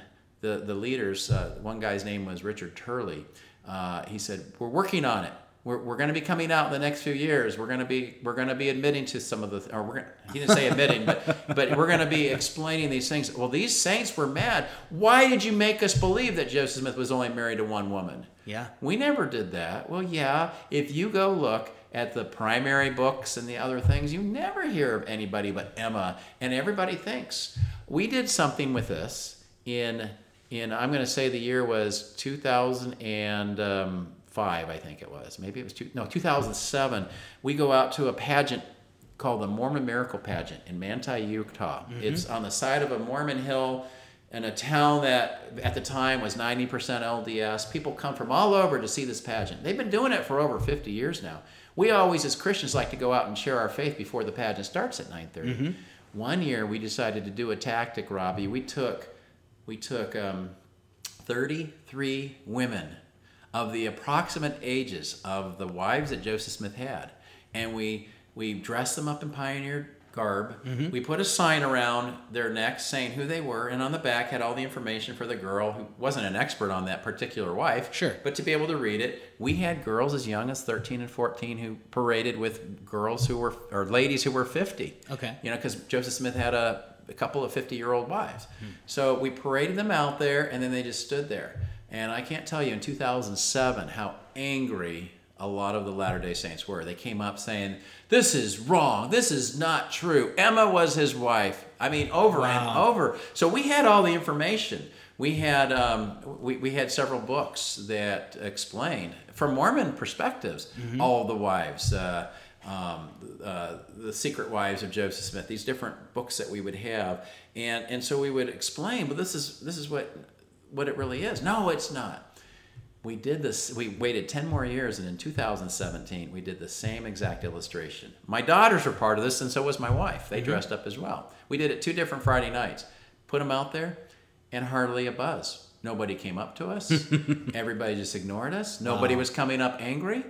the the leaders, uh, one guy's name was Richard Turley. Uh, he said, "We're working on it. We're, we're going to be coming out in the next few years. We're going to be we're going to be admitting to some of the or we're gonna, he didn't say admitting, but but we're going to be explaining these things. Well, these saints were mad. Why did you make us believe that Joseph Smith was only married to one woman? Yeah. We never did that. Well, yeah, if you go look at the primary books and the other things, you never hear of anybody but Emma, and everybody thinks. We did something with this in in I'm going to say the year was 2005, I think it was. Maybe it was two, no 2007. We go out to a pageant called the Mormon Miracle Pageant in Manti, Utah. Mm-hmm. It's on the side of a Mormon hill in a town that at the time was 90% LDS. People come from all over to see this pageant. They've been doing it for over 50 years now. We always, as Christians, like to go out and share our faith before the pageant starts at 9:30. Mm-hmm. One year, we decided to do a tactic, Robby. We took we took um, 33 women of the approximate ages of the wives that Joseph Smith had, and we we dressed them up in pioneer garb. We put a sign around their necks saying who they were, and on the back had all the information for the girl who wasn't an expert on that particular wife. Sure. But to be able to read it, we had girls as young as 13 and 14 who paraded with girls who were or ladies who were 50. Okay. You know, because Joseph Smith had a, a couple of 50 year old wives. So we paraded them out there and then they just stood there. And I can't tell you in 2007 how angry a lot of the Latter day Saints were. They came up saying, This is wrong. This is not true. Emma was his wife. I mean, over and over. So we had all the information. We had um, we, we had several books that explained from Mormon perspectives all the wives, uh, um, uh, the secret wives of Joseph Smith. These different books that we would have, and and so we would explain. But this is this is what what it really is. No, it's not. We did this. We waited ten more years, and in 2017, we did the same exact illustration. My daughters were part of this, and so was my wife. They dressed up as well. We did it two different Friday nights. Put them out there, and hardly a buzz. Nobody came up to us. Everybody just ignored us. Nobody was coming up angry,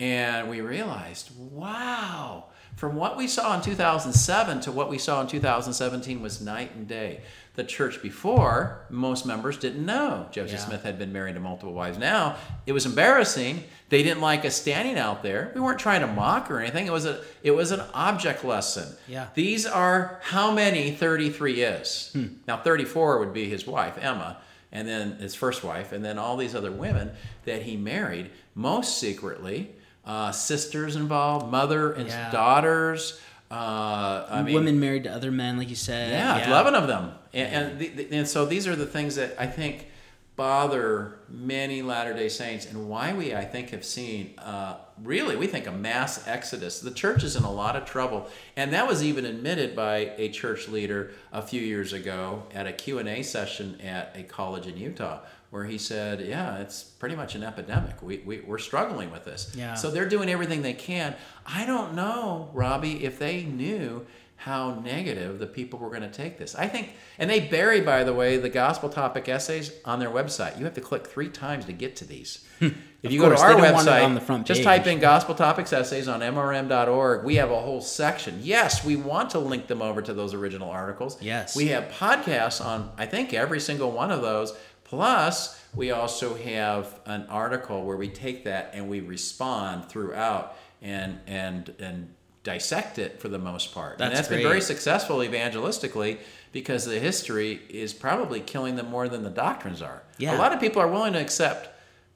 and we realized, wow. From what we saw in 2007 to what we saw in 2017 was night and day. The church before, most members didn't know Joseph Yeah. Smith had been married to multiple wives. Now, it was embarrassing. They didn't like us standing out there. We weren't trying to mock or anything. It was a it was an object lesson. Yeah. These are how many 33 is. Hmm. Now 34 would be his wife, Emma, and then his first wife, and then all these other women that he married, most secretly, uh, sisters involved, mother and Yeah. daughters. Uh, I mean, Women married to other men, like you said. yeah, 11 of them. And, and, the, and so these are the things that I think bother many Latter day Saints and why we, I think, have seen uh, really, we think, a mass exodus. The church is in a lot of trouble. And that was even admitted by a church leader a few years ago at a Q&A session at a college in Utah where he said, yeah, it's pretty much an epidemic. We, we, we're struggling with this. Yeah. So they're doing everything they can. I don't know, Robby, if they knew how negative the people were going to take this. I think, and they bury, by the way, the gospel topic essays on their website. You have to click three times to get to these. Hmm. If you go to our they don't want it website, on the front just type in gospel topics essays on mrm.org. We have a whole section. Yes, we want to link them over to those original articles. Yes. We have podcasts on, I think, every single one of those, Plus, we also have an article where we take that and we respond throughout and and and dissect it for the most part. That's and That's that's been very successful evangelistically because the history is probably killing them more than the doctrines are. Yeah. A lot of people are willing to accept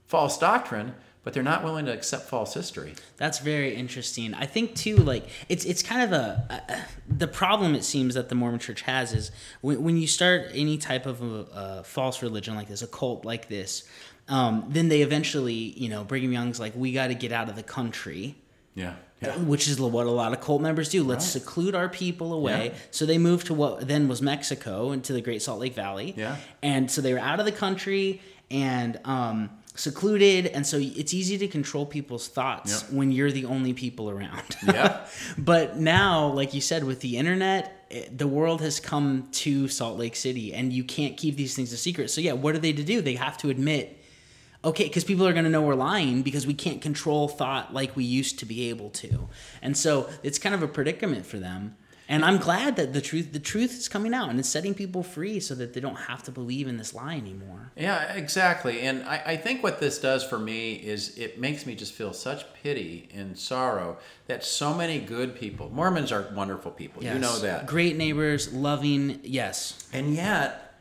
false doctrine, but they're not willing to accept false history. That's very interesting. I think too, like it's it's kind of a, a the problem it seems that the Mormon Church has is when, when you start any type of a, a false religion like this, a cult like this, um, then they eventually, you know, Brigham Young's like, we got to get out of the country. Yeah. Which is what a lot of cult members do. Let's Right. seclude our people away. Yeah. So they moved to what then was Mexico into the Great Salt Lake Valley. Yeah. And so they were out of the country and um, secluded. And so it's easy to control people's thoughts Yep. when you're the only people around. Yep. but now, like you said, with the internet, it, the world has come to Salt Lake City and you can't keep these things a secret. So, yeah, what are they to do? They have to admit, okay, because people are going to know we're lying because we can't control thought like we used to be able to. And so it's kind of a predicament for them. And I'm glad that the truth the truth is coming out and it's setting people free so that they don't have to believe in this lie anymore. Yeah, exactly. And I, I think what this does for me is it makes me just feel such pity and sorrow that so many good people, Mormons are wonderful people, you know that. Great neighbors, loving, yes. And yet,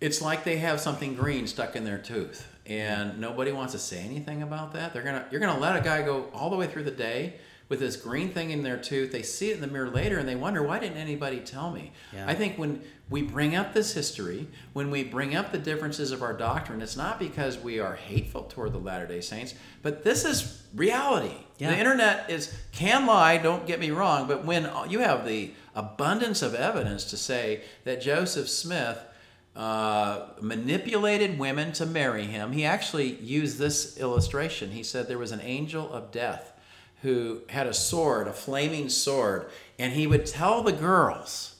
it's like they have something green stuck in their tooth, and nobody wants to say anything about that. They're gonna, you're gonna let a guy go all the way through the day with this green thing in their tooth. They see it in the mirror later, and they wonder why didn't anybody tell me? Yeah. I think when we bring up this history, when we bring up the differences of our doctrine, it's not because we are hateful toward the Latter Day Saints, but this is reality. Yeah. The internet is can lie. Don't get me wrong, but when you have the abundance of evidence to say that Joseph Smith uh, manipulated women to marry him. He actually used this illustration. He said there was an angel of death who had a sword, a flaming sword, and he would tell the girls,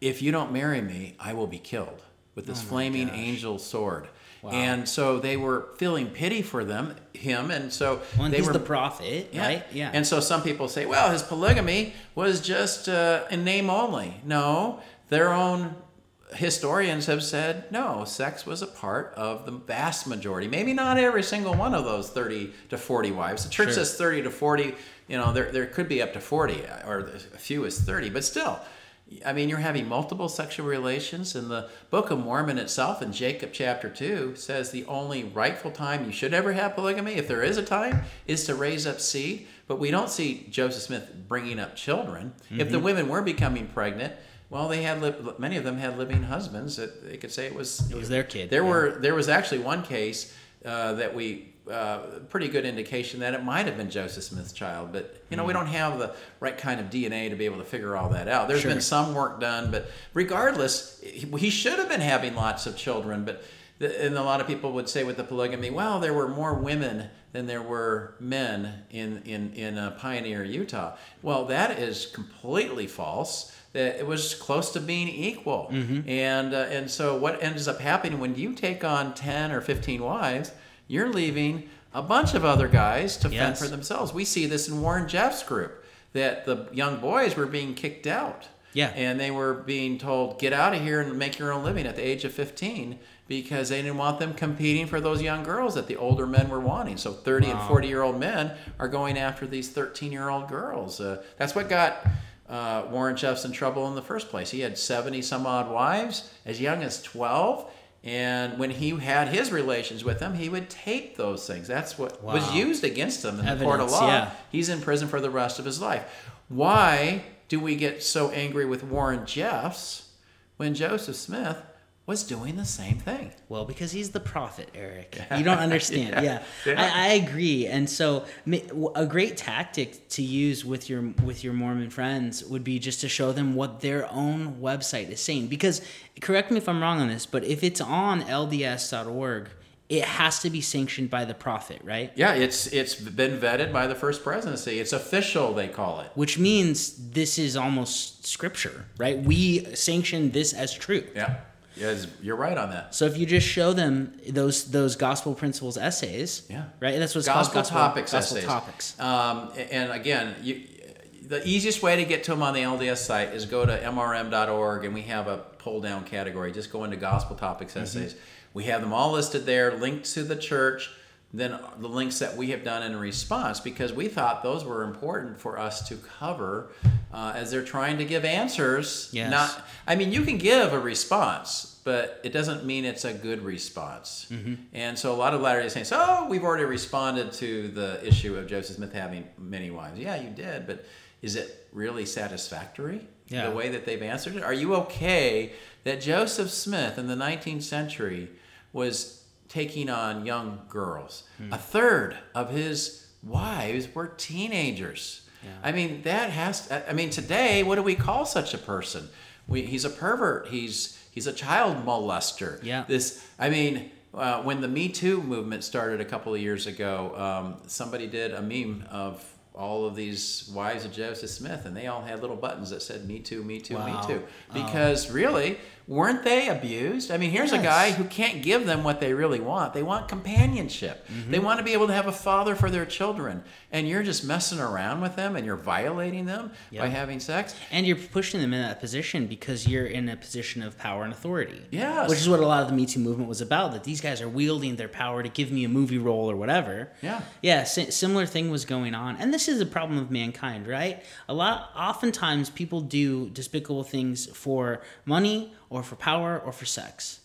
If you don't marry me, I will be killed with this flaming angel sword. And so they were feeling pity for them, him, and so Well, they were the prophet, yeah. right? Yeah. And so some people say, well, his polygamy was just uh, in name only. No, their own historians have said no, sex was a part of the vast majority. Maybe not every single one of those 30 to 40 wives. The church Sure. says 30 to 40. You know, there, there could be up to 40, or a few as 30, but still. I mean, you're having multiple sexual relations, and the Book of Mormon itself, in Jacob chapter 2, says the only rightful time you should ever have polygamy, if there is a time, is to raise up seed. But we don't see Joseph Smith bringing up children. If Mm-hmm. the women were becoming pregnant, well, they had li- many of them had living husbands that they could say it was It was their kid, There yeah. were there was actually one case uh, that we uh, pretty good indication that it might have been Joseph Smith's child, but you know we don't have the right kind of DNA to be able to figure all that out. There's Sure. been some work done, but regardless, he, he should have been having lots of children. But and a lot of people would say with the polygamy, well, there were more women than there were men in in in uh, Pioneer, Utah. Well, that is completely false. That it was close to being equal, and uh, and so what ends up happening when you take on ten or fifteen wives, you're leaving a bunch of other guys to fend for themselves. We see this in Warren Jeffs' group that the young boys were being kicked out. Yeah. And they were being told, get out of here and make your own living at the age of 15 because they didn't want them competing for those young girls that the older men were wanting. So 30 and 40 year old men are going after these 13 year old girls. Uh, that's what got uh, Warren Jeffs in trouble in the first place. He had 70 some odd wives as young as 12. And when he had his relations with them, he would tape those things. That's what was used against him in the court of law. yeah. He's in prison for the rest of his life. Why do we get so angry with Warren Jeffs when Joseph Smith was doing the same thing? Well, because he's the prophet, Eric. You don't understand. yeah, Yeah. I, I agree. And so, a great tactic to use with your with your Mormon friends would be just to show them what their own website is saying. Because, correct me if I'm wrong on this, but if it's on LDS.org, it has to be sanctioned by the prophet, right? Yeah, it's it's been vetted by the first presidency. It's official, they call it. Which means this is almost scripture, right? We sanction this as truth. Yeah, yes, you're right on that. So if you just show them those those gospel principles essays, Yeah. right? That's what's Gospel called topics gospel essays. topics. Um, and again, you, the easiest way to get to them on the LDS site is go to mrm.org and we have a pull down category. Just go into gospel topics essays. We have them all listed there, linked to the church, then the links that we have done in response because we thought those were important for us to cover uh, as they're trying to give answers. Yes. Not, I mean, you can give a response, but it doesn't mean it's a good response. And so a lot of Latter Day Saints, oh, we've already responded to the issue of Joseph Smith having many wives. Yeah, you did, but is it really satisfactory? Yeah. The way that they've answered it? Are you okay that Joseph Smith in the 19th century was taking on young girls? A third of his wives were teenagers. I mean, that has. I mean, today, what do we call such a person? We, he's a pervert. He's he's a child molester. Yeah. This. I mean, uh, when the Me Too movement started a couple of years ago, um, somebody did a meme of all of these wives of Joseph Smith, and they all had little buttons that said "Me Too, Me Too, Wow. Me Too," because really, weren't they abused? I mean, here's a guy who can't give them what they really want. They want companionship. Mm-hmm. They want to be able to have a father for their children, and you're just messing around with them, and you're violating them by having sex. And you're pushing them in that position because you're in a position of power and authority. Yes. Which is what a lot of the Me Too movement was about. That these guys are wielding their power to give me a movie role or whatever. Yeah. Yeah. Si- similar thing was going on, and this is a problem of mankind, right? A lot. Oftentimes, people do despicable things for money or for power or for sex.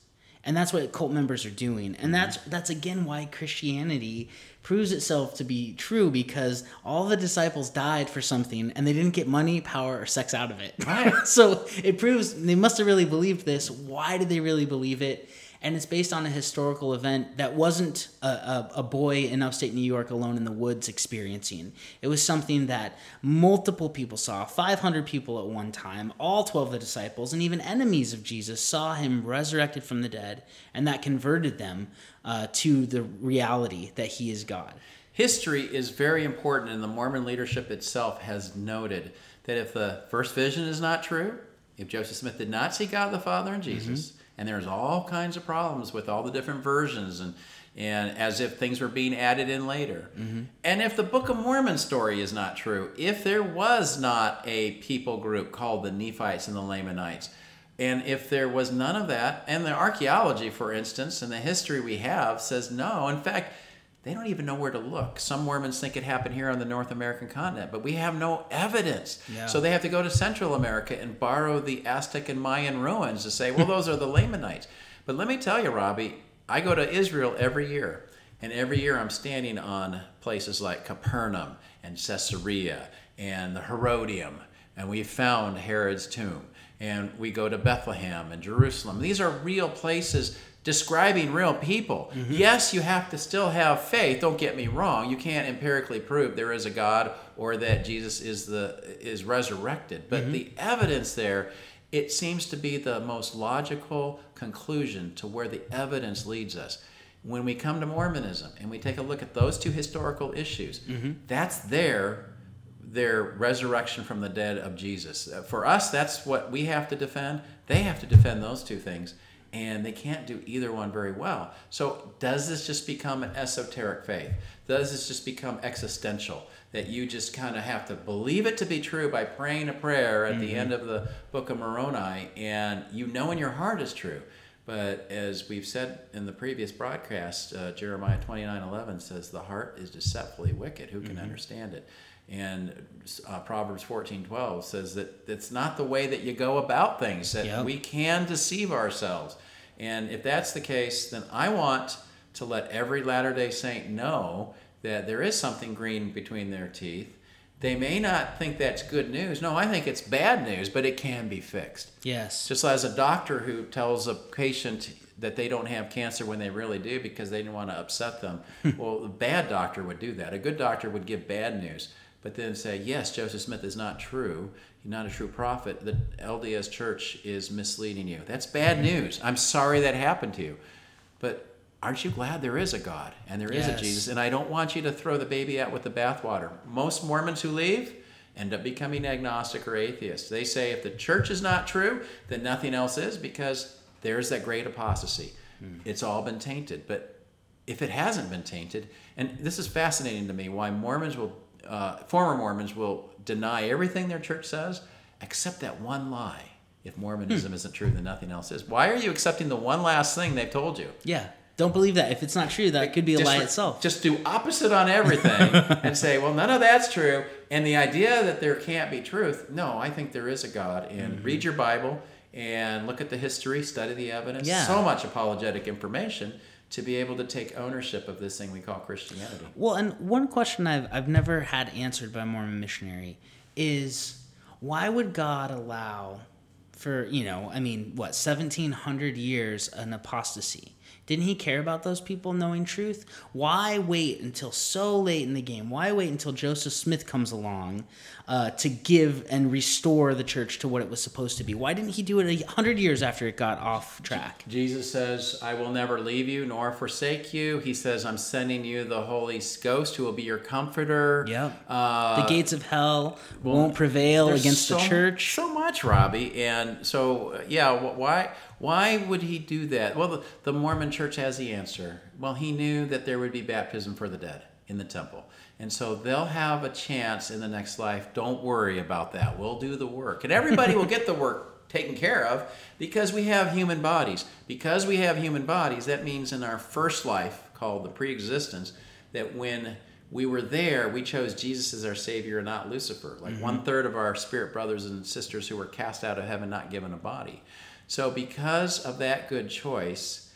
And that's what cult members are doing. And mm-hmm. that's that's again why Christianity proves itself to be true because all the disciples died for something and they didn't get money, power, or sex out of it. Right. so it proves they must have really believed this. Why did they really believe it? And it's based on a historical event that wasn't a, a, a boy in upstate New York alone in the woods experiencing. It was something that multiple people saw, 500 people at one time, all 12 of the disciples, and even enemies of Jesus saw him resurrected from the dead, and that converted them uh, to the reality that he is God. History is very important, and the Mormon leadership itself has noted that if the first vision is not true, if Joseph Smith did not see God the Father and Jesus, and there's all kinds of problems with all the different versions, and and as if things were being added in later, mm-hmm. and if the Book of Mormon story is not true, if there was not a people group called the Nephites and the Lamanites, and if there was none of that, and the archaeology, for instance, and the history we have says no. In fact, they don't even know where to look. Some Mormons think it happened here on the North American continent, but we have no evidence. Yeah. So they have to go to Central America and borrow the Aztec and Mayan ruins to say, well, those are the Lamanites. But let me tell you, Robby, I go to Israel every year, and every year I'm standing on places like Capernaum and Caesarea and the Herodium, and we found Herod's tomb. And we go to Bethlehem and Jerusalem. These are real places describing real people. Mm-hmm. Yes, you have to still have faith. Don't get me wrong. You can't empirically prove there is a God or that Jesus is the is resurrected. But mm-hmm. the evidence there, it seems to be the most logical conclusion to where the evidence leads us. When we come to Mormonism and we take a look at those two historical issues, mm-hmm. that's their their resurrection from the dead of Jesus. Uh, For us, that's what we have to defend. They have to defend those two things, and they can't do either one very well. So, does this just become an esoteric faith? Does this just become existential? That you just kind of have to believe it to be true by praying a prayer at the end of the book of Moroni, and you know in your heart is true. But as we've said in the previous broadcast, uh, Jeremiah 29 11 says, The heart is deceitfully wicked. Who can understand it? And uh, Proverbs 14 12 says that it's not the way that you go about things, that Yep. we can deceive ourselves. And if that's the case, then I want to let every Latter day Saint know that there is something green between their teeth. They may not think that's good news. No, I think it's bad news, but it can be fixed. Yes. Just as a doctor who tells a patient that they don't have cancer when they really do because they didn't want to upset them. well, a bad doctor would do that. A good doctor would give bad news, but then say, yes, Joseph Smith is not true. He's not a true prophet. The LDS church is misleading you. That's bad mm-hmm. news. I'm sorry that happened to you. But aren't you glad there is a God and there is Yes. a Jesus? And I don't want you to throw the baby out with the bathwater. Most Mormons who leave end up becoming agnostic or atheists. They say if the church is not true, then nothing else is because there's that great apostasy. Mm. It's all been tainted. But if it hasn't been tainted, and this is fascinating to me, why Mormons will uh, former Mormons will deny everything their church says except that one lie. If Mormonism Hmm. isn't true, then nothing else is. Why are you accepting the one last thing they've told you? Yeah. Don't believe that. If it's not true, that could be a Just lie itself. Just do opposite on everything and say, well, none of that's true. And the idea that there can't be truth, no, I think there is a God. And Mm-hmm. read your Bible and look at the history, study the evidence. Yeah. So much apologetic information to be able to take ownership of this thing we call Christianity. Well, and one question I've I've never had answered by a Mormon missionary is why would God allow for you know I mean what seventeen hundred years an apostasy? Didn't he care about those people knowing truth? Why wait until so late in the game? Why wait until Joseph Smith comes along uh, to give and restore the church to what it was supposed to be? Why didn't he do it a hundred years after it got off track? Jesus says, I will never leave you nor forsake you. He says, I'm sending you the Holy Ghost who will be your comforter. Yep. Uh, the gates of hell won't prevail against the church. So much, Robby, and so yeah. Why? Why would he do that? Well, the, the Mormon Church has the answer. Well, he knew that there would be baptism for the dead in the temple, and so they'll have a chance in the next life. Don't worry about that. We'll do the work, and everybody will get the work taken care of because we have human bodies. Because we have human bodies, that means in our first life, called the pre-existence, that when we were there, we chose Jesus as our Savior and not Lucifer. Like mm-hmm. one third of our spirit brothers and sisters who were cast out of heaven, not given a body. So, because of that good choice,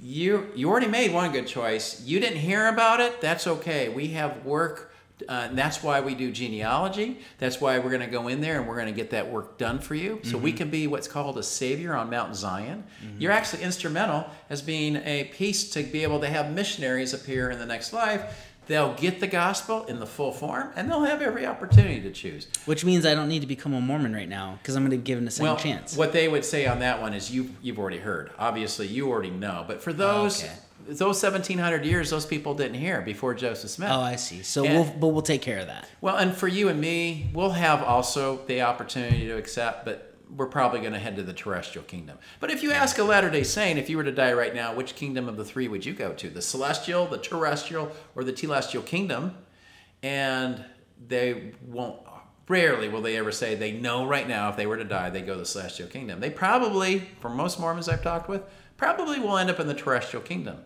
you you already made one good choice. You didn't hear about it. That's okay. We have work. Uh, and that's why we do genealogy. That's why we're going to go in there and we're going to get that work done for you. So we can be what's called a savior on Mount Zion. You're actually instrumental as being a piece to be able to have missionaries appear in the next life. They'll get the gospel in the full form and they'll have every opportunity to choose. Which means I don't need to become a Mormon right now because I'm going to give it a second Well, chance. what they would say on that one is you you've already heard. Obviously, you already know. But for those okay. those 1700 years, those people didn't hear before Joseph Smith. Oh, I see. So Yeah. we'll, but we'll take care of that. Well, and for you and me, we'll have also the opportunity to accept, but we're probably going to head to the terrestrial kingdom. But if you ask a Latter day Saint, if you were to die right now, which kingdom of the three would you go to? The celestial, the terrestrial, or the telestial kingdom? And they won't, rarely will they ever say they know right now if they were to die, they go to the celestial kingdom. They probably, for most Mormons I've talked with, probably will end up in the terrestrial kingdom.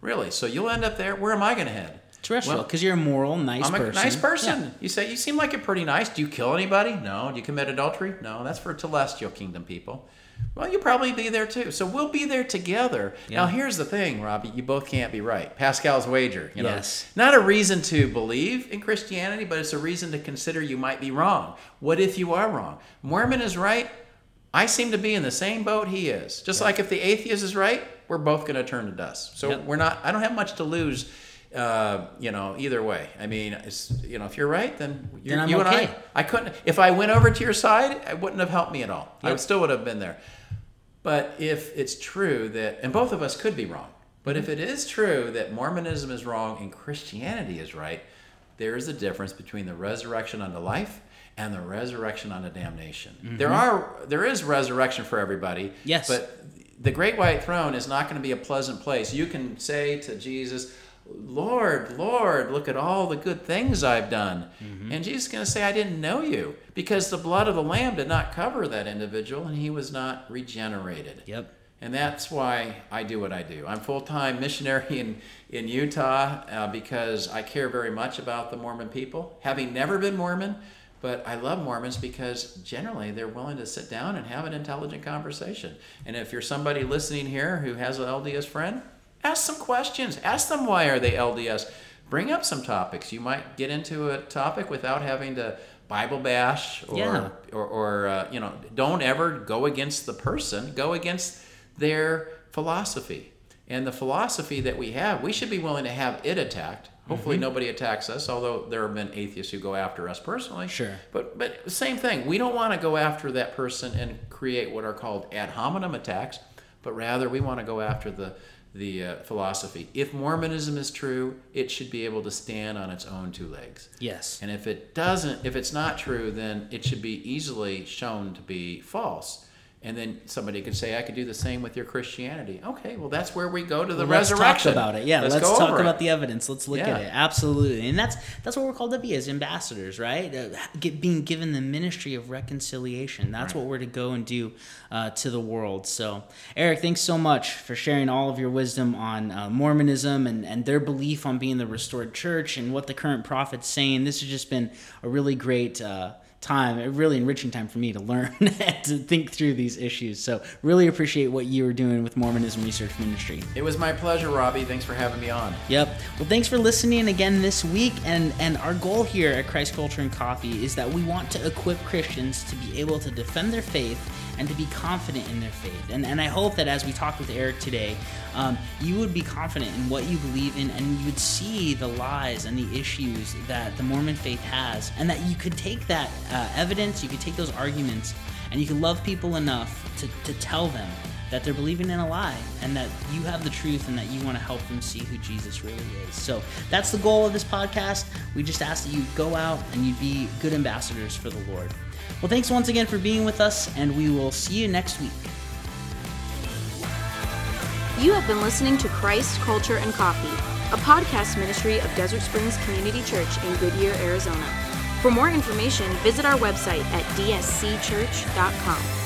Really. So you'll end up there. Where am I going to head? Terrestrial, Well, because you're a moral, nice I'm a person. nice person. Yeah. You say you seem like you're pretty nice. Do you kill anybody? No. Do you commit adultery? No. That's for celestial kingdom people. Well, you'll probably be there too. So we'll be there together. Now, here's the thing, Robby. You both can't be right. Pascal's wager. You know, Yes. not a reason to believe in Christianity, but it's a reason to consider you might be wrong. What if you are wrong? Mormon is right. I seem to be in the same boat he is. Just like if the atheist is right, we're both going to turn to dust. So we're not. I don't have much to lose. Uh, you know, either way. I mean, it's you know, if you're right, then, you're, Then you and. I. I couldn't. If I went over to your side, it wouldn't have helped me at all. I Yep. would still would have been there. But if it's true that, and both of us could be wrong, but if it is true that Mormonism is wrong and Christianity is right, there is a difference between the resurrection unto life and the resurrection unto damnation. There are there is resurrection for everybody. Yes. But the great white throne is not going to be a pleasant place. You can say to Jesus, Lord, Lord, look at all the good things I've done. And Jesus is going to say, I didn't know you because the blood of the Lamb did not cover that individual and he was not regenerated. Yep. And that's why I do what I do. I'm full time missionary in, in Utah uh, because I care very much about the Mormon people. Having never been Mormon, but I love Mormons because generally they're willing to sit down and have an intelligent conversation. And if you're somebody listening here who has an LDS friend, ask some questions. Ask them why are they LDS. Bring up some topics. You might get into a topic without having to Bible bash or Yeah. or, or uh, you know, don't ever go against the person. Go against their philosophy. And the philosophy that we have, we should be willing to have it attacked. Hopefully, Mm-hmm. nobody attacks us. Although there have been atheists who go after us personally. Sure. But but same thing. We don't want to go after that person and create what are called ad hominem attacks, but rather we want to go after the the uh, philosophy. If Mormonism is true, it should be able to stand on its own two legs. Yes. And if it doesn't, if it's not true, then it should be easily shown to be false. And then somebody could say, I could do the same with your Christianity. Okay, well, that's where we go to the let's resurrection. talk about it. Yeah, let's, go talk about it. the evidence. Let's look Yeah. at it. Absolutely, and that's that's what we're called to be as ambassadors, right? Uh, get, being given the ministry of reconciliation. That's what we're to go and do uh, to the world. So, Eric, thanks so much for sharing all of your wisdom on uh, Mormonism and and their belief on being the restored church and what the current prophet's saying. This has just been a really great. Time a really enriching time for me to learn and to think through these issues so really appreciate what you were doing with mormonism research ministry It was my pleasure, Robby. Thanks for having me on. Yep. Well, thanks for listening again this week. And and our goal here at Christ Culture and Coffee is that we want to equip Christians to be able to defend their faith and to be confident in their faith. And and I hope that as we talk with Eric today, um, you would be confident in what you believe in, and you would see the lies and the issues that the Mormon faith has, and that you could take that uh, evidence, you could take those arguments, and you could love people enough to, to tell them that they're believing in a lie and that you have the truth and that you want to help them see who Jesus really is. So that's the goal of this podcast. We just ask that you go out and you be good ambassadors for the Lord. Well, thanks once again for being with us, and we will see you next week. You have been listening to Christ, Culture, and Coffee, a podcast ministry of Desert Springs Community Church in Goodyear, Arizona. For more information, visit our website at dscchurch.com.